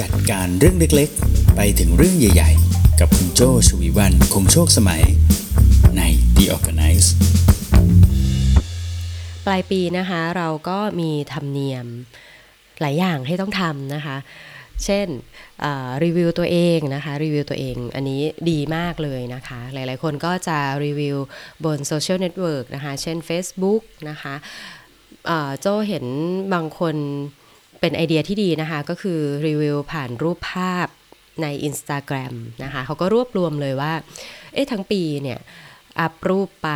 จัดการเรื่องเล็กๆ ไปถึงเรื่องใหญ่ๆ กับคุณโจ้ ฉวีวรรณ คงโชคสมัย ใน The Organice ปลายปีนะคะเราก็มีธรรมเนียมหลายอย่างให้ต้องทำนะคะ เช่นรีวิวตัวเองนะคะรีวิวตัวเองอันนี้ดีมากเลยนะคะ หลายๆคนก็จะรีวิวบน social network นะคะ เช่น Facebook นะคะโจเห็นบางคน เป็นไอเดียที่ดีนะคะ ก็คือรีวิวผ่านรูปภาพใน Instagram นะคะเขาก็รวบรวมเลยว่า เอ๊ะทั้งปีเนี่ย อัพรูปไป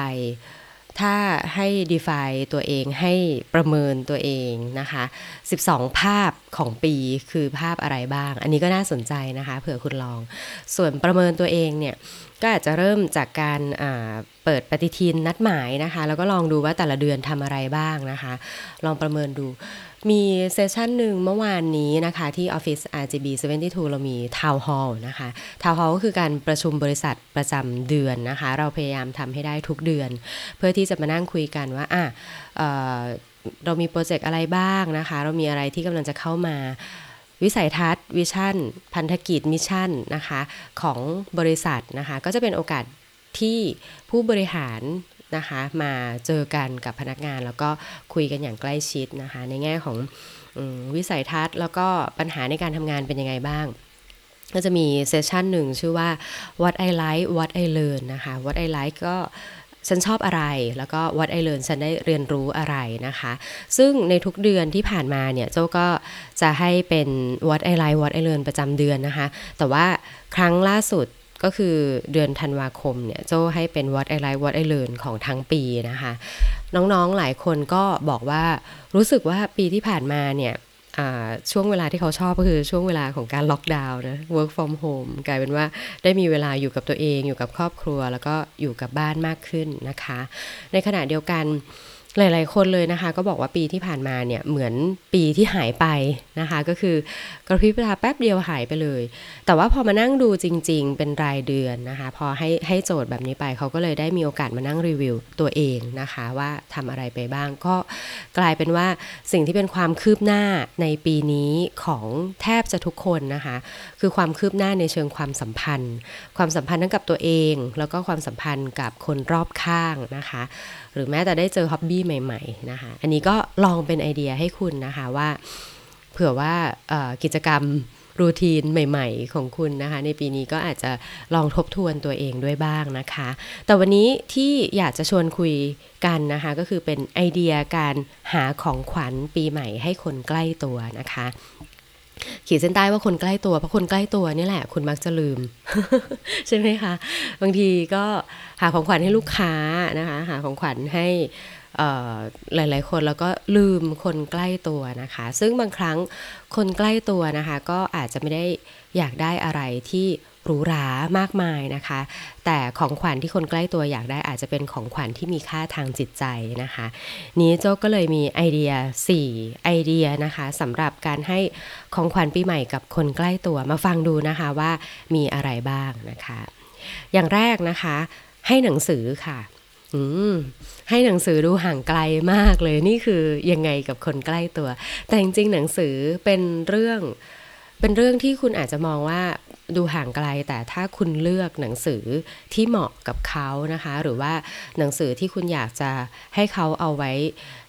ถ้าให้ define ตัวเองให้ประเมินตัวเองนะคะ 12 ภาพของปีคือภาพอะไรบ้าง อันนี้ก็น่าสนใจนะคะเผื่อคุณลอง ส่วนประเมินตัวเองเนี่ย ก็อาจจะเริ่มจากการเปิดปฏิทินนัดหมายนะคะ แล้วก็ลองดูว่าแต่ละเดือนทำอะไรบ้างนะคะ ลองประเมินดู มี session หนึ่งเมื่อวานนี้นะคะที่ออฟฟิศ RGB 72 เรามี town hall นะคะ town hall ก็คือการประชุมบริษัทประจำเดือนนะคะ เราพยายามทำให้ได้ทุกเดือน เพื่อที่จะมานั่งคุยกันว่าอะเรามีโปรเจกต์อะไรบ้างนะคะ เรามีอะไรที่กำลังจะเข้ามาวิสัยทัศน์ vision พันธกิจ mission นะคะของบริษัทนะคะ ก็จะเป็นโอกาสที่ผู้บริหาร นะคะมาเจอกันกับพนักงานแล้วก็คุยกันอย่างใกล้ชิดนะคะ ในแง่ของวิสัยทัศน์แล้วก็ปัญหาในการทำงานเป็นยังไงบ้างก็จะมีเซสชันหนึ่งชื่อว่า what I like what I learn นะคะ what I like ก็ฉันชอบอะไรแล้วก็ what I learn ฉันได้เรียนรู้อะไรนะคะ ซึ่งในทุกเดือนที่ผ่านมาเนี่ยเจ้าก็จะให้เป็น what I like what I learn ประจำเดือนนะคะ แต่ว่าครั้งล่าสุด ก็คือเดือนธันวาคมเนี่ยโจให้เป็น what I like what I learn ของทั้งปีนะคะ น้องๆหลายคนก็บอกว่ารู้สึกว่าปีที่ผ่านมาเนี่ยช่วงเวลาที่เขาชอบก็คือช่วงเวลาของการล็อกดาวน์นะ work from home กลายเป็นว่าได้มีเวลาอยู่กับตัวเอง อยู่กับครอบครัว แล้วก็อยู่กับบ้านมากขึ้นนะคะ ในขณะเดียวกัน หลาย ๆ คนเลยนะคะ ก็บอกว่าปีที่ผ่านมาเนี่ยเหมือนปีที่หายไปนะคะ ก็คือกระพริบตาแป๊บเดียวหายไปเลย แต่ว่าพอมานั่งดูจริง ๆ เป็นรายเดือนนะคะ พอให้ให้โจทย์แบบนี้ไปเขาก็เลยได้มีโอกาสมานั่งรีวิวตัวเองนะคะ ว่าทำอะไรไปบ้างก็กลายเป็นว่าสิ่งที่เป็นความคืบหน้าในปีนี้ของแทบจะทุกคนนะคะ คือความคืบหน้าในเชิงความสัมพันธ์ ความสัมพันธ์ทั้งกับตัวเอง แล้วก็ความสัมพันธ์กับคนรอบข้างนะคะ หรือแม้แต่ได้เจอฮ็อบบี้ใหม่ ๆ นะคะ อันนี้ก็ลองเป็นไอเดียให้คุณนะคะว่า เผื่อว่ากิจกรรมรูทีนใหม่ ๆ ของคุณนะคะ ในปีนี้ก็อาจจะลองทบทวนตัวเองด้วยบ้างนะคะ แต่วันนี้ที่อยากจะชวนคุยกันนะคะ ก็คือเป็นไอเดียการหาของขวัญปีใหม่ให้คนใกล้ตัวนะคะ ขีดเส้นใต้ว่าคนใกล้ตัวเพราะคนใกล้ตัวนี่แหละ คุณมักจะลืม ใช่ไหมคะ บางทีก็หาของขวัญให้ลูกค้านะคะหาของขวัญให้หลาย ๆ คนแล้วก็ลืมคนใกล้ตัวนะคะ ซึ่งบางครั้งคนใกล้ตัวนะคะ ก็อาจจะไม่ได้อยากได้อะไรที่ หรูหรามากมายนะคะ แต่ของขวัญที่คนใกล้ตัวอยากได้อาจจะเป็นของขวัญที่มีค่าทางจิตใจนะคะ นี้โจ้ก็เลยมีไอเดีย 4 ไอเดียนะคะสำหรับการให้ของขวัญปีใหม่กับคนใกล้ตัวมาฟังดูนะคะว่ามีอะไรบ้างนะคะ อย่างแรกนะคะ ให้หนังสือค่ะให้หนังสือดูห่างไกลมากเลยนี่คือยังไงกับคนใกล้ตัว แต่จริงๆหนังสือเป็นเรื่อง เป็นเรื่องที่คุณอาจจะมองว่าดูห่างไกลแต่ถ้าคุณเลือกหนังสือที่เหมาะกับเขานะคะ หรือว่าหนังสือที่คุณอยากจะให้เขาเอาไว้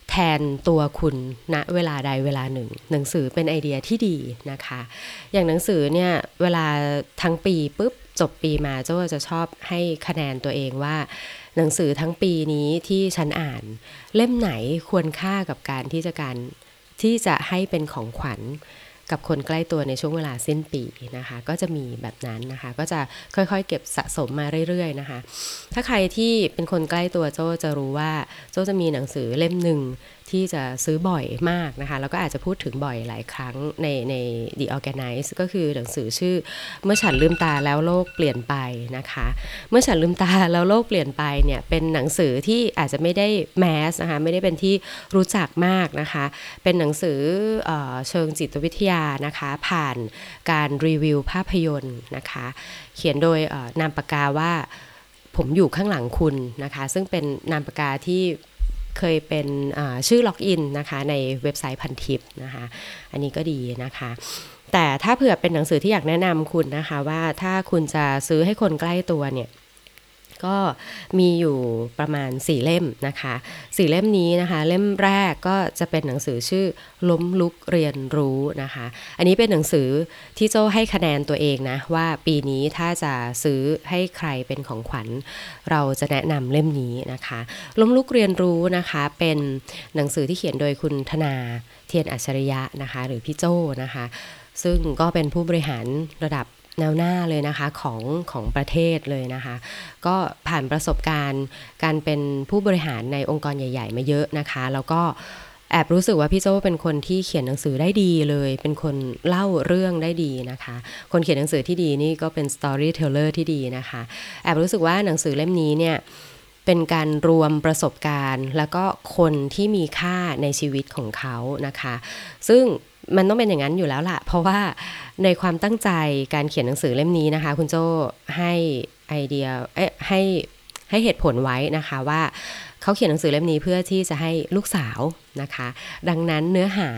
แทนตัวคุณณนะเวลาใดเวลาหนึ่ง หนังสือเป็นไอเดียที่ดีนะคะ อย่างหนังสือเนี่ยเวลาทั้งปีปุ๊บจบปีมาเจ้าจะชอบให้คะแนนตัวเองว่า หนังสือทั้งปีนี้ที่ฉันอ่าน เล่มไหนควรค่ากับการที่จะการที่จะให้เป็นของขวัญ กับคนใกล้ตัวในช่วงเวลาสิ้นปีนะคะ ก็จะมีแบบนั้นนะคะ ก็จะค่อยๆ เก็บสะสมมาเรื่อยๆนะคะ ถ้าใครที่เป็นคนใกล้ตัวโจจะรู้ว่าโจจะมีหนังสือเล่มหนึ่งที่จะซื้อบ่อยมากนะคะ แล้วก็อาจจะพูดถึงบ่อยหลายครั้งในใน The Organize ก็คือหนังสือชื่อ เมื่อฉันลืมตาแล้วโลกเปลี่ยนไปนะคะ เมื่อฉันลืมตาแล้วโลกเปลี่ยนไปเนี่ยเป็นหนังสือที่อาจจะไม่ได้แมสนะคะไม่ได้เป็นที่รู้จักมากนะคะ เป็นหนังสือเอเชิงจิตวิทยานะคะ ผ่านการรีวิวภาพยนตร์นะคะ เขียนโดยนามปากกาว่าผมอยู่ข้างหลังคุณนะคะ ซึ่งเป็นนามปากกาที่ เคยเป็นชื่อล็อกอินนะคะในเว็บไซต์พันทิปนะคะ อันนี้ก็ดีนะคะแต่ถ้าเผื่อเป็นหนังสือที่อยากแนะนำคุณนะคะว่าถ้าคุณจะซื้อให้คนใกล้ตัวเนี่ย ก็มีอยู่ประมาณ 4 เล่มนะคะสี่เล่มนี้นะคะ เล่มแรกก็จะเป็นหนังสือชื่อล้มลุกเรียนรู้นะคะ อันนี้เป็นหนังสือที่โจให้คะแนนตัวเองนะว่าปีนี้ถ้าจะซื้อให้ใครเป็นของขวัญ เราจะแนะนำเล่มนี้นะคะ ล้มลุกเรียนรู้นะคะเป็นหนังสือที่เขียนโดยคุณธนาเทียนอัจฉริยะนะคะ หรือพี่โจนะคะ ซึ่งก็เป็นผู้บริหารระดับ แนวหน้าเลยนะคะของของประเทศเลยนะคะ ก็ผ่านประสบการณ์การเป็นผู้บริหารในองค์กรใหญ่ ๆ มาเยอะนะคะ แล้วก็แอบรู้สึกว่าพี่โจ้เป็นคนที่เขียนหนังสือได้ดีเลย เป็นคนเล่าเรื่องได้ดีนะคะ คนเขียนหนังสือที่ดีนี่ก็เป็น storyteller ที่ดีนะคะ แอบรู้สึกว่าหนังสือเล่มนี้เนี่ยเป็นการรวมประสบการณ์ แล้วก็คนที่มีค่าในชีวิตของเขานะคะ ซึ่ง มันต้องเป็นอย่างนั้นอยู่แล้วล่ะ เพราะว่าในความตั้งใจการเขียนหนังสือเล่มนี้นะคะ คุณโจให้ไอเดียเอ้ให้ให้เหตุผลไว้นะคะว่าเขาเขียนหนังสือเล่มนี้เพื่อที่จะให้ลูกสาวนะคะ ดังนั้นเนื้อหา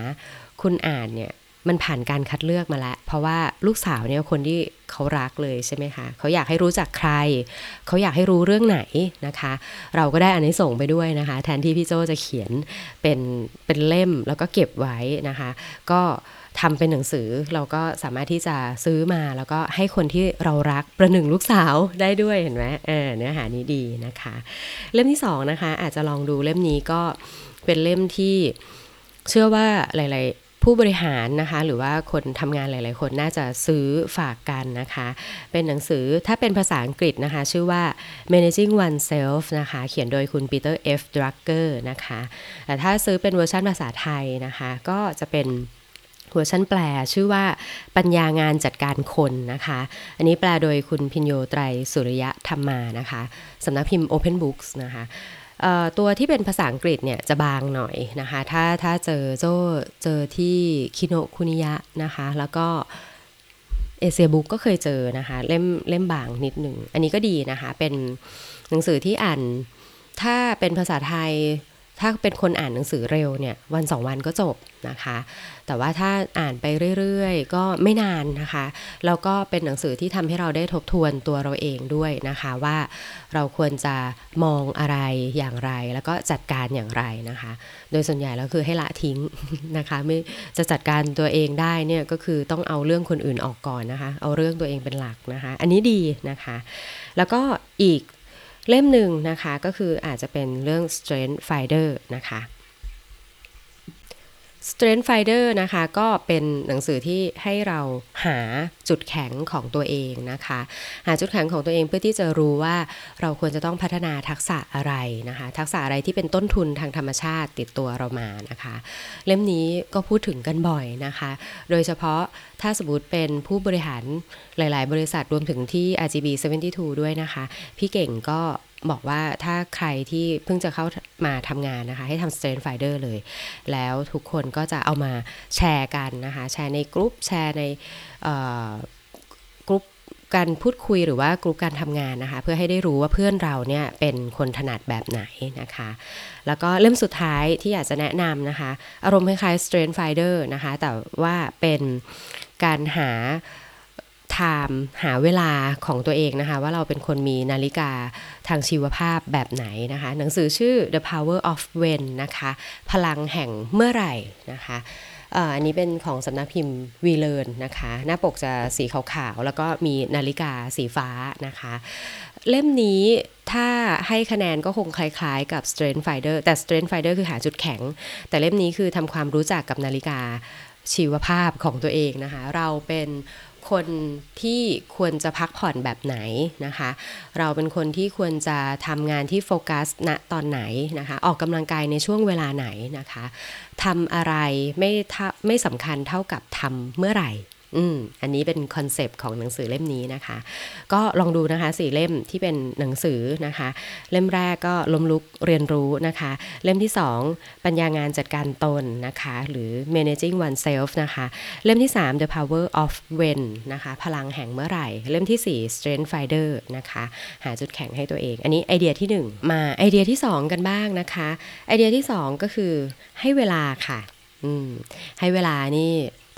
คุณอ่านเนี่ย มันผ่านการคัดเลือกมาแล้ว เพราะว่าลูกสาวเนี่ยคนที่เขารักเลยใช่ไหมคะเขาอยากให้รู้จักใคร เขาอยากให้รู้เรื่องไหนนะคะ เราก็ได้อันนี้ส่งไปด้วยนะคะ แทนที่พี่โจจะเขียนเป็นเป็นเล่มแล้วก็เก็บไว้นะคะ ก็ทำเป็นหนังสือเราก็สามารถที่จะซื้อมาแล้วก็ให้คนที่เรารักประหนึ่งลูกสาวได้ด้วยเห็นไหมเออเนื้อหานี้ดีนะคะ เล่มที่สองนะคะอาจจะลองดูเล่มนี้ก็เป็นเล่มที่เชื่อว่าหลาย ผู้บริหารนะคะหรือว่าคนทำงานหลาย ๆ คนน่าจะซื้อฝากกันนะคะ เป็นหนังสือถ้าเป็นภาษาอังกฤษนะคะ ชื่อว่า managing oneself นะคะ เขียนโดยคุณปีเตอร์ F. Drucker นะคะแต่ถ้าซื้อเป็นเวอร์ชันภาษาไทยนะคะ ก็จะเป็นเวอร์ชันแปลชื่อว่าปัญญางานจัดการคนนะคะ อันนี้แปลโดยคุณพิญโยไตรสุริยะธรรมานะคะสำนักพิมพ์ Open Books นะคะ ตัวที่เป็นภาษาอังกฤษเนี่ยจะบางหน่อยนะคะ ถ้าถ้าเจอโจเจอที่คิโนคุนิยะนะคะ แล้วก็เอเชียบุ๊กก็เคยเจอนะคะเล่มเล่มบางนิดหนึ่ง อันนี้ก็ดีนะคะ เป็นหนังสือที่อ่านถ้าเป็นภาษาไทย ถ้าเป็นคนอ่านหนังสือเร็วเนี่ยวันสองวันก็จบนะคะ แต่ว่าถ้าอ่านไปเรื่อยๆ ก็ไม่นานนะคะแล้วก็เป็นหนังสือที่ทำให้เราได้ทบทวนตัวเราเองด้วยนะคะว่าเราควรจะมองอะไรอย่างไร แล้วก็จัดการอย่างไรนะคะ โดยส่วนใหญ่แล้วคือให้ละทิ้งนะคะไม่จะจัดการตัวเองได้เนี่ยก็คือต้องเอาเรื่องคนอื่นออกก่อนนะคะ เอาเรื่องตัวเองเป็นหลักนะคะ อันนี้ดีนะคะ แล้วก็อีก เล่มหนึ่งนะคะก็คืออาจจะเป็นเรื่อง Strength Finder นะคะ Strength Finder นะคะก็เป็นหนังสือที่ให้เราหาจุดแข็งของตัวเองนะคะ หาจุดแข็งของตัวเองเพื่อที่จะรู้ว่าเราควรจะต้องพัฒนาทักษะอะไรนะคะ ทักษะอะไรที่เป็นต้นทุนทางธรรมชาติติดตัวเรามานะคะ เล่มนี้ก็พูดถึงกันบ่อยนะคะ โดยเฉพาะถ้าสมมติเป็นผู้บริหารหลาย ๆ บริษัทรวมถึงที่ RGB 72 ด้วยนะคะ พี่เก่งก็ บอกว่าถ้าใครที่เพิ่งจะเข้ามาทำงานนะคะ ให้ทำ Strength Finder เลย แล้วทุกคนก็จะเอามาแชร์กันนะคะ แชร์ในกลุ่มแชร์ในกลุ่มการพูดคุยหรือว่ากลุ่มการทำงานนะคะ เพื่อให้ได้รู้ว่าเพื่อนเราเนี่ยเป็นคนถนัดแบบไหนนะคะ แล้วก็เล่มสุดท้ายที่อยากจะแนะนำนะคะ อารมณ์คล้ายๆ Strength Finder นะคะ แต่ว่าเป็นการหา ไทม์หาเวลาของตัวเองนะคะ ว่าเราเป็นคนมีนาฬิกาทางชีวภาพแบบไหนนะคะ หนังสือชื่อ The Power of When นะคะ พลังแห่งเมื่อไหร่นะคะอันนี้เป็นของสำนักพิมพ์วีเลนนะคะ หน้าปกจะสีขาวๆ แล้วก็มีนาฬิกาสีฟ้านะคะ เล่มนี้ถ้าให้คะแนนก็คงคล้ายๆ กับ Strength Finder แต่ Strength Finder คือหาจุดแข็ง แต่เล่มนี้คือทำความรู้จักกับนาฬิกาชีวภาพของตัวเองนะคะ เราเป็น คนที่ควรจะพักผ่อนแบบไหนนะคะ เราเป็นคนที่ควรจะทำงานที่โฟกัสณตอนไหนนะคะ ออกกำลังกายในช่วงเวลาไหนนะคะทำอะไรไม่ไม่สำคัญเท่ากับทำเมื่อไหร่ อืมอันนี้เป็นคอนเซปต์ของหนังสือเล่มนี้นะคะ ก็ลองดูนะคะสี่เล่มที่เป็นหนังสือนะคะ เล่มแรกก็ล้มลุกเรียนรู้นะคะ เล่มที่ 2 ปัญญางานจัดการตนนะคะ หรือ managing oneself นะคะ เล่มที่ 3 the power of when นะคะ พลังแห่งเมื่อไหร่ เล่มที่ 4 strength finder นะคะ หาจุดแข็งให้ตัวเอง อันนี้ไอเดียที่ 1 มาไอเดียที่ 2 กันบ้างนะคะ ไอเดียที่ 2 ก็คือให้เวลาค่ะอืมให้เวลานี่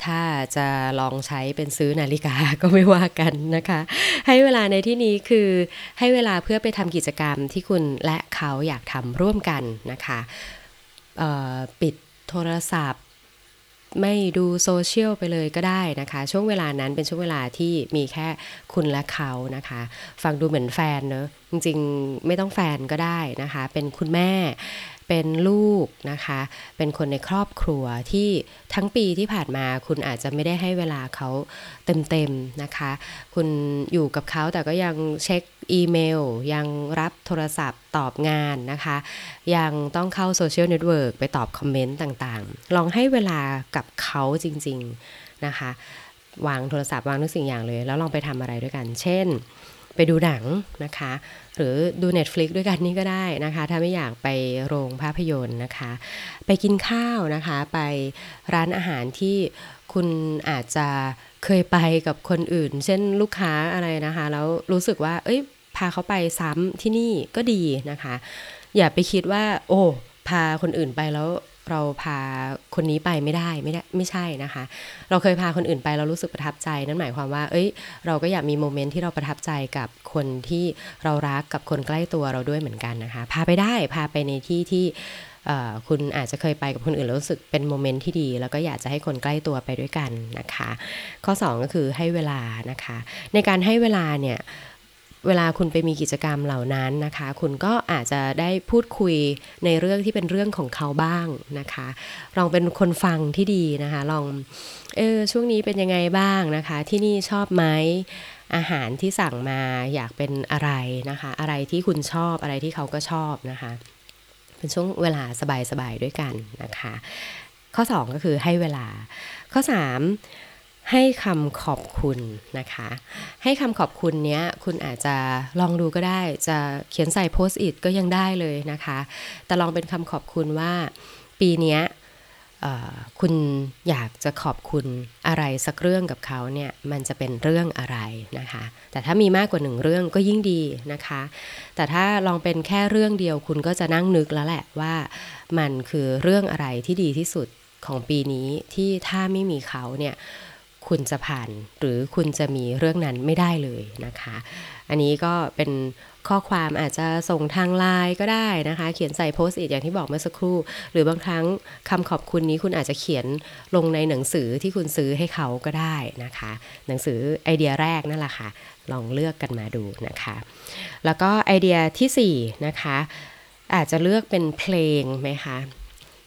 ถ้าจะลองใช้เป็นซื้อนาฬิกาก็ไม่ว่ากันนะคะ ให้เวลาในที่นี้คือให้เวลาเพื่อไปทำกิจกรรมที่คุณและเขาอยากทำร่วมกันนะคะปิดโทรศัพท์ไม่ดูโซเชียลไปเลยก็ได้นะคะ ช่วงเวลานั้นเป็นช่วงเวลาที่มีแค่คุณและเขานะคะ ฟังดูเหมือนแฟนเนอะจริงๆ ไม่ต้องแฟนก็ได้นะคะ เป็นคุณแม่ เป็นลูกนะคะ เป็นคนในครอบครัวที่ทั้งปีที่ผ่านมาคุณอาจจะไม่ได้ให้เวลาเขาเต็มๆนะคะ คุณอยู่กับเขาแต่ก็ยังเช็คอีเมล ยังรับโทรศัพท์ตอบงานนะคะ ยังต้องเข้า social network ไปตอบ comment ต่างๆ ลองให้เวลากับเขาจริงๆนะคะ วางโทรศัพท์วางทุกสิ่งอย่างเลย แล้วลองไปทำอะไรด้วยกัน เช่น ไปดูหนังนะคะ หรือดู Netflix ด้วยกันนี่ก็ได้นะคะ ถ้าไม่อยากไปโรงภาพยนตร์นะคะ ไปกินข้าวนะคะ ไปร้านอาหารที่คุณอาจจะเคยไปกับคนอื่น เช่นลูกค้าอะไรนะคะ แล้วรู้สึกว่า เอ้ย พาเขาไปซ้ำที่นี่ก็ดีนะคะ อย่าไปคิดว่า โอ้พาคนอื่นไปแล้ว เราพาคนนี้ไปไม่ได้ไม่ได้ไม่ใช่นะคะ เราเคยพาคนอื่นไปเรารู้สึกประทับใจ นั่นหมายความว่า เอ้ย เราก็อยากมีโมเมนต์ที่เราประทับใจกับคนที่เรารักกับคนใกล้ตัวเราด้วยเหมือนกันนะคะ พาไปได้พาไปในที่ที่คุณอาจจะเคยไปกับคนอื่นแล้วรู้สึกเป็นโมเมนต์ที่ดี แล้วก็อยากจะให้คนใกล้ตัวไปด้วยกันนะคะ ข้อ 2 ก็คือให้เวลานะคะ ในการให้เวลาเนี่ย เวลาคุณไปมีกิจกรรมเหล่านั้นนะคะ คุณก็อาจจะได้พูดคุยในเรื่องที่เป็นเรื่องของเขาบ้างนะคะ ลองเป็นคนฟังที่ดีนะคะ ลองเออช่วงนี้เป็นยังไงบ้างนะคะ ที่นี่ชอบไหมอาหารที่สั่งมาอยากเป็นอะไรนะคะ อะไรที่คุณชอบอะไรที่เขาก็ชอบนะคะ เป็นช่วงเวลาสบายๆด้วยกันนะคะ ข้อ 2 ก็คือให้เวลาข้อ 3 ให้คำขอบคุณนะคะ ให้คำขอบคุณเนี้ยคุณอาจจะลองดูก็ได้ จะเขียนใส่โพสต์อิทก็ยังได้เลยนะคะ แต่ลองเป็นคำขอบคุณว่าปีนี้คุณอยากจะขอบคุณอะไรสักเรื่องกับเขาเนี่ยมันจะเป็นเรื่องอะไรนะคะ แต่ถ้ามีมากกว่าหนึ่งเรื่องก็ยิ่งดีนะคะ แต่ถ้าลองเป็นแค่เรื่องเดียวคุณก็จะนั่งนึกแล้วแหละว่ามันคือเรื่องอะไรที่ดีที่สุดของปีนี้ที่ถ้าไม่มีเขาเนี่ย คุณจะผ่าน หรือคุณจะมีเรื่องนั้นไม่ได้เลยนะคะ อันนี้ก็เป็นข้อความอาจจะส่งทางไลน์ก็ได้นะคะ เขียนใส่โพสต์อิทอย่างที่บอกเมื่อสักครู่ หรือบางครั้งคำขอบคุณนี้คุณอาจจะเขียนลงในหนังสือที่คุณซื้อให้เขาก็ได้นะคะ หนังสือไอเดียแรกนั่นแหละค่ะ ลองเลือกกันมาดูนะคะ แล้วก็ไอเดียที่4นะคะอาจจะเลือกเป็นเพลงไหมคะ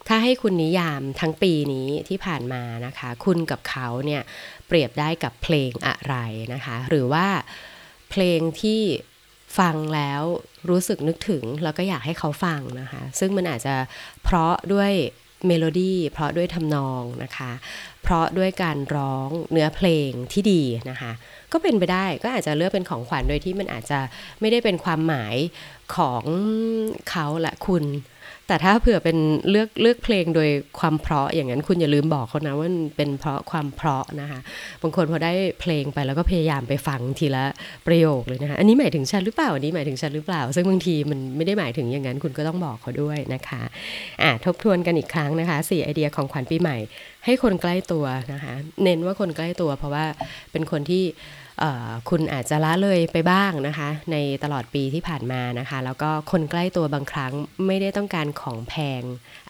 ถ้าให้คุณนิยามทั้งปีนี้ที่ผ่านมานะคะ คุณกับเขาเนี่ยเปรียบได้กับเพลงอะไรนะคะ หรือว่าเพลงที่ฟังแล้วรู้สึกนึกถึง แล้วก็อยากให้เขาฟังนะคะ ซึ่งมันอาจจะเพราะด้วยเมโลดี้เพราะด้วยทำนองนะคะ เพราะด้วยการร้องเนื้อเพลงที่ดีนะคะ ก็เป็นไปได้ก็อาจจะเลือกเป็นของขวัญโดยที่มันอาจจะไม่ได้เป็นความหมายของเขาและคุณ แต่ถ้าเผื่อเป็นเลือกเลือกเพลงโดยความเพราะอย่างนั้นคุณอย่าลืมบอกเขานะว่ามันเป็นเพราะความเพราะนะคะบางคนพอได้เพลงไปแล้วก็พยายามไปฟังทีละประโยคเลยนะคะอันนี้หมายถึงฉันหรือเปล่าอันนี้หมายถึงฉันหรือเปล่า ซึ่งบางทีมันไม่ได้หมายถึงอย่างนั้นคุณก็ต้องบอกเขาด้วยนะคะอะทบทวนกันอีกครั้งนะคะสี่ไอเดียของขวัญปีใหม่ ให้คนใกล้ตัวนะคะ เน้นว่าคนใกล้ตัว เพราะว่าเป็นคนที่คุณอาจจะละเลยไปบ้างนะคะ ในตลอดปีที่ผ่านมานะคะ แล้วก็คนใกล้ตัวบางครั้งไม่ได้ต้องการของแพง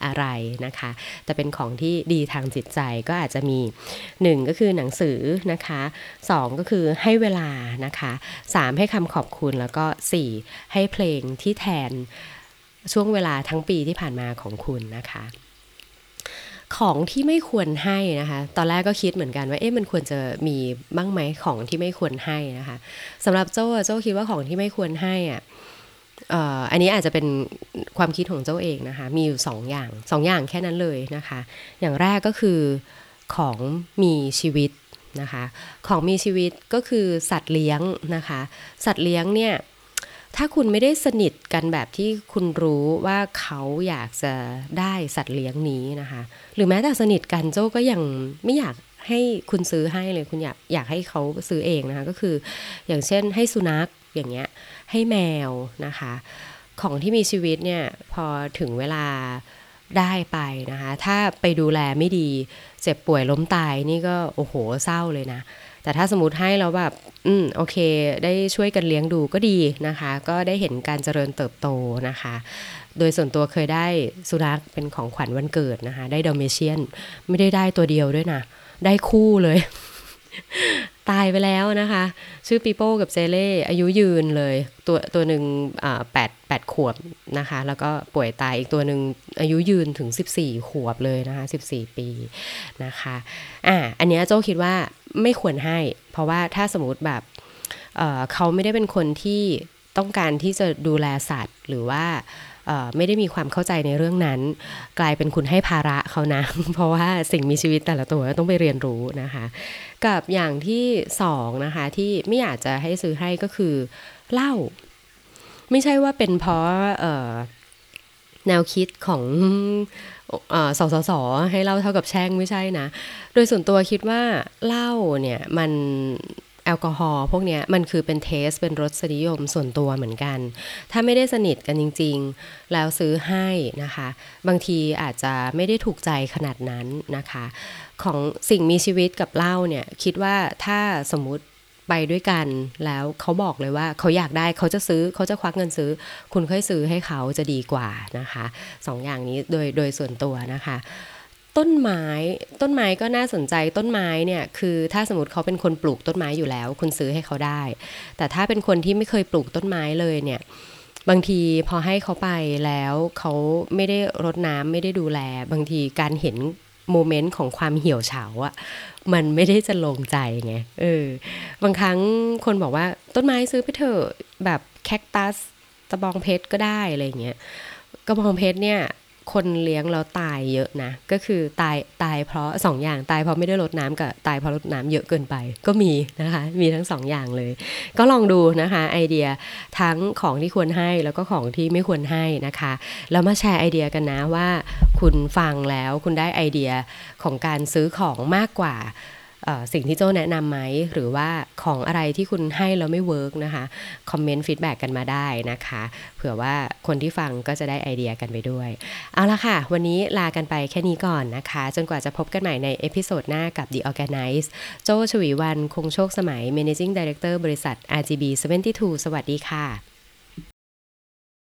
อะไรนะคะ แต่เป็นของที่ดีทางจิตใจก็อาจจะมี 1 ก็คือหนังสือนะคะ 2 ก็คือให้เวลานะคะ 3 ให้คำขอบคุณแล้วก็ 4 ให้เพลงที่แทนช่วงเวลาทั้งปีที่ผ่านมาของคุณนะคะ ของที่ไม่ควรให้นะคะ ตอนแรกก็คิดเหมือนกันว่า เอ๊ะ มันควรจะมีบ้างไหมของที่ไม่ควรให้นะคะสำหรับโจ้โจ้คิดว่าของที่ไม่ควรให้อะเอ่ออันนี้อาจจะเป็นความคิดของโจ้าเองนะคะ มีอยู่สองอย่างสองอย่างแค่นั้นเลยนะคะ อย่างแรกก็คือของมีชีวิตนะคะ ของมีชีวิตก็คือสัตว์เลี้ยงนะคะ สัตว์เลี้ยงเนี่ย ถ้าคุณไม่ได้สนิทกันแบบที่คุณรู้ว่าเขาอยากจะได้สัตว์เลี้ยงนี้นะคะ หรือแม้แต่สนิทกันโจ้ก็ยังไม่อยากให้คุณซื้อให้เลยคุณอยากอยากให้เขาซื้อเองนะคะก็คือ อย่างเช่นให้สุนัขอย่างเงี้ยให้แมวนะคะ ของที่มีชีวิตเนี่ยพอถึงเวลาได้ไปนะคะ ถ้าไปดูแลไม่ดี เจ็บป่วยล้มตายนี่ก็โอ้โหเศร้าเลยนะ แต่ถ้าสมมติให้แล้วแบบ อืม โอเค ได้ช่วยกันเลี้ยงดูก็ดีนะคะ ก็ได้เห็นการเจริญเติบโตนะคะ โดยส่วนตัวเคยได้สุนัขเป็นของขวัญวันเกิดนะคะ ได้ดอมเมเชียน ไม่ได้ได้ตัวเดียวด้วยนะ ได้คู่เลย ตายไปแล้วนะคะ ชื่อปีโป้กับเจเล่อายุยืนเลย ตัวตัวหนึ่งแปดแปดขวบนะคะ แล้วก็ป่วยตายอีกตัวหนึ่งอายุยืนถึง 14 ขวบเลยนะคะ 14 ปีนะคะ อ่า อันนี้ยโจ้าคิดว่า ไม่ควรให้ เพราะว่าถ้าสมมติแบบเเขาไม่ได้เป็นคนที่ต้องการที่จะดูแลสัตว์หรือว่าไม่ได้มีความเข้าใจในเรื่องนั้น กลายเป็นคุณให้ภาระเขานะ เพราะว่าสิ่งมีชีวิตแต่ละตัวต้องไปเรียนรู้นะคะ กับอย่างที่สองนะคะที่ไม่อยากจะให้ซื้อให้ก็คือเหล้าไม่ใช่ว่าเป็นเพราะแนวคิดของ สสสให้เล่าเท่ากับแช่งไม่ใช่นะ โดยส่วนตัวคิดว่าเหล้าเนี่ยมันแอลกอฮอล์พวกนี้มันคือเป็นเทสเป็นรสนิยมส่วนตัวเหมือนกัน ถ้าไม่ได้สนิทกันจริง ๆ แล้วซื้อให้นะคะ บางทีอาจจะไม่ได้ถูกใจขนาดนั้นนะคะ ของสิ่งมีชีวิตกับเหล้าเนี่ย คิดว่าถ้าสมมติ ไปด้วยกันแล้วเขาบอกเลยว่าเขาอยากได้เขาจะซื้อเขาจะควักเงินซื้อ คุณค่อยซื้อให้เขาจะดีกว่านะคะสองอย่างนี้โดยโดยส่วนตัวนะคะ ต้นไม้ต้นไม้ก็น่าสนใจต้นไม้เนี่ยคือถ้าสมมติเขาเป็นคนปลูกต้นไม้อยู่แล้ว คุณซื้อให้เขาได้ แต่ถ้าเป็นคนที่ไม่เคยปลูกต้นไม้เลยเนี่ยบางทีพอให้เขาไปแล้วเขาไม่ได้รดน้ำไม่ได้ดูแล บางทีการเห็น โมเมนต์ของความเหี่ยวเฉาอะมันไม่ได้จะลงใจไงเออบางครั้งคนบอกว่าต้นไม้ซื้อไปเถอะแบบแคคตัสตะบองเพชรก็ได้อะไรเงี้ยกระบองเพชรเนี่ยคนเลี้ยงแล้วตายเยอะนะ ก็คือตายตายเพราะสองอย่างตายเพราะไม่ได้ลดน้ำกับตายเพราะลดน้ำเยอะเกินไป ก็มีนะคะ มีทั้งสองอย่างเลย ก็ลองดูนะคะไอเดียทั้งของที่ควรให้แล้วก็ของที่ไม่ควรให้นะคะแล้วมาแชร์ไอเดียกันนะว่า คุณฟังแล้วคุณได้ไอเดียของการซื้อของมากกว่าสิ่งที่โจ้แนะนำไหมหรือว่าของอะไรที่คุณให้แล้วไม่ work นะคะ comment feedback กันมาได้นะคะ เผื่อว่าคนที่ฟังก็จะได้ไอเดียกันไปด้วย เอาละค่ะ วันนี้ลากันไปแค่นี้ก่อนนะคะ จนกว่าจะพบกันใหม่ใน episode หน้ากับ The ORGANICE โจชวีวันคงโชคสมัย Managing Director บริษัท RGB 72 สวัสดีค่ะ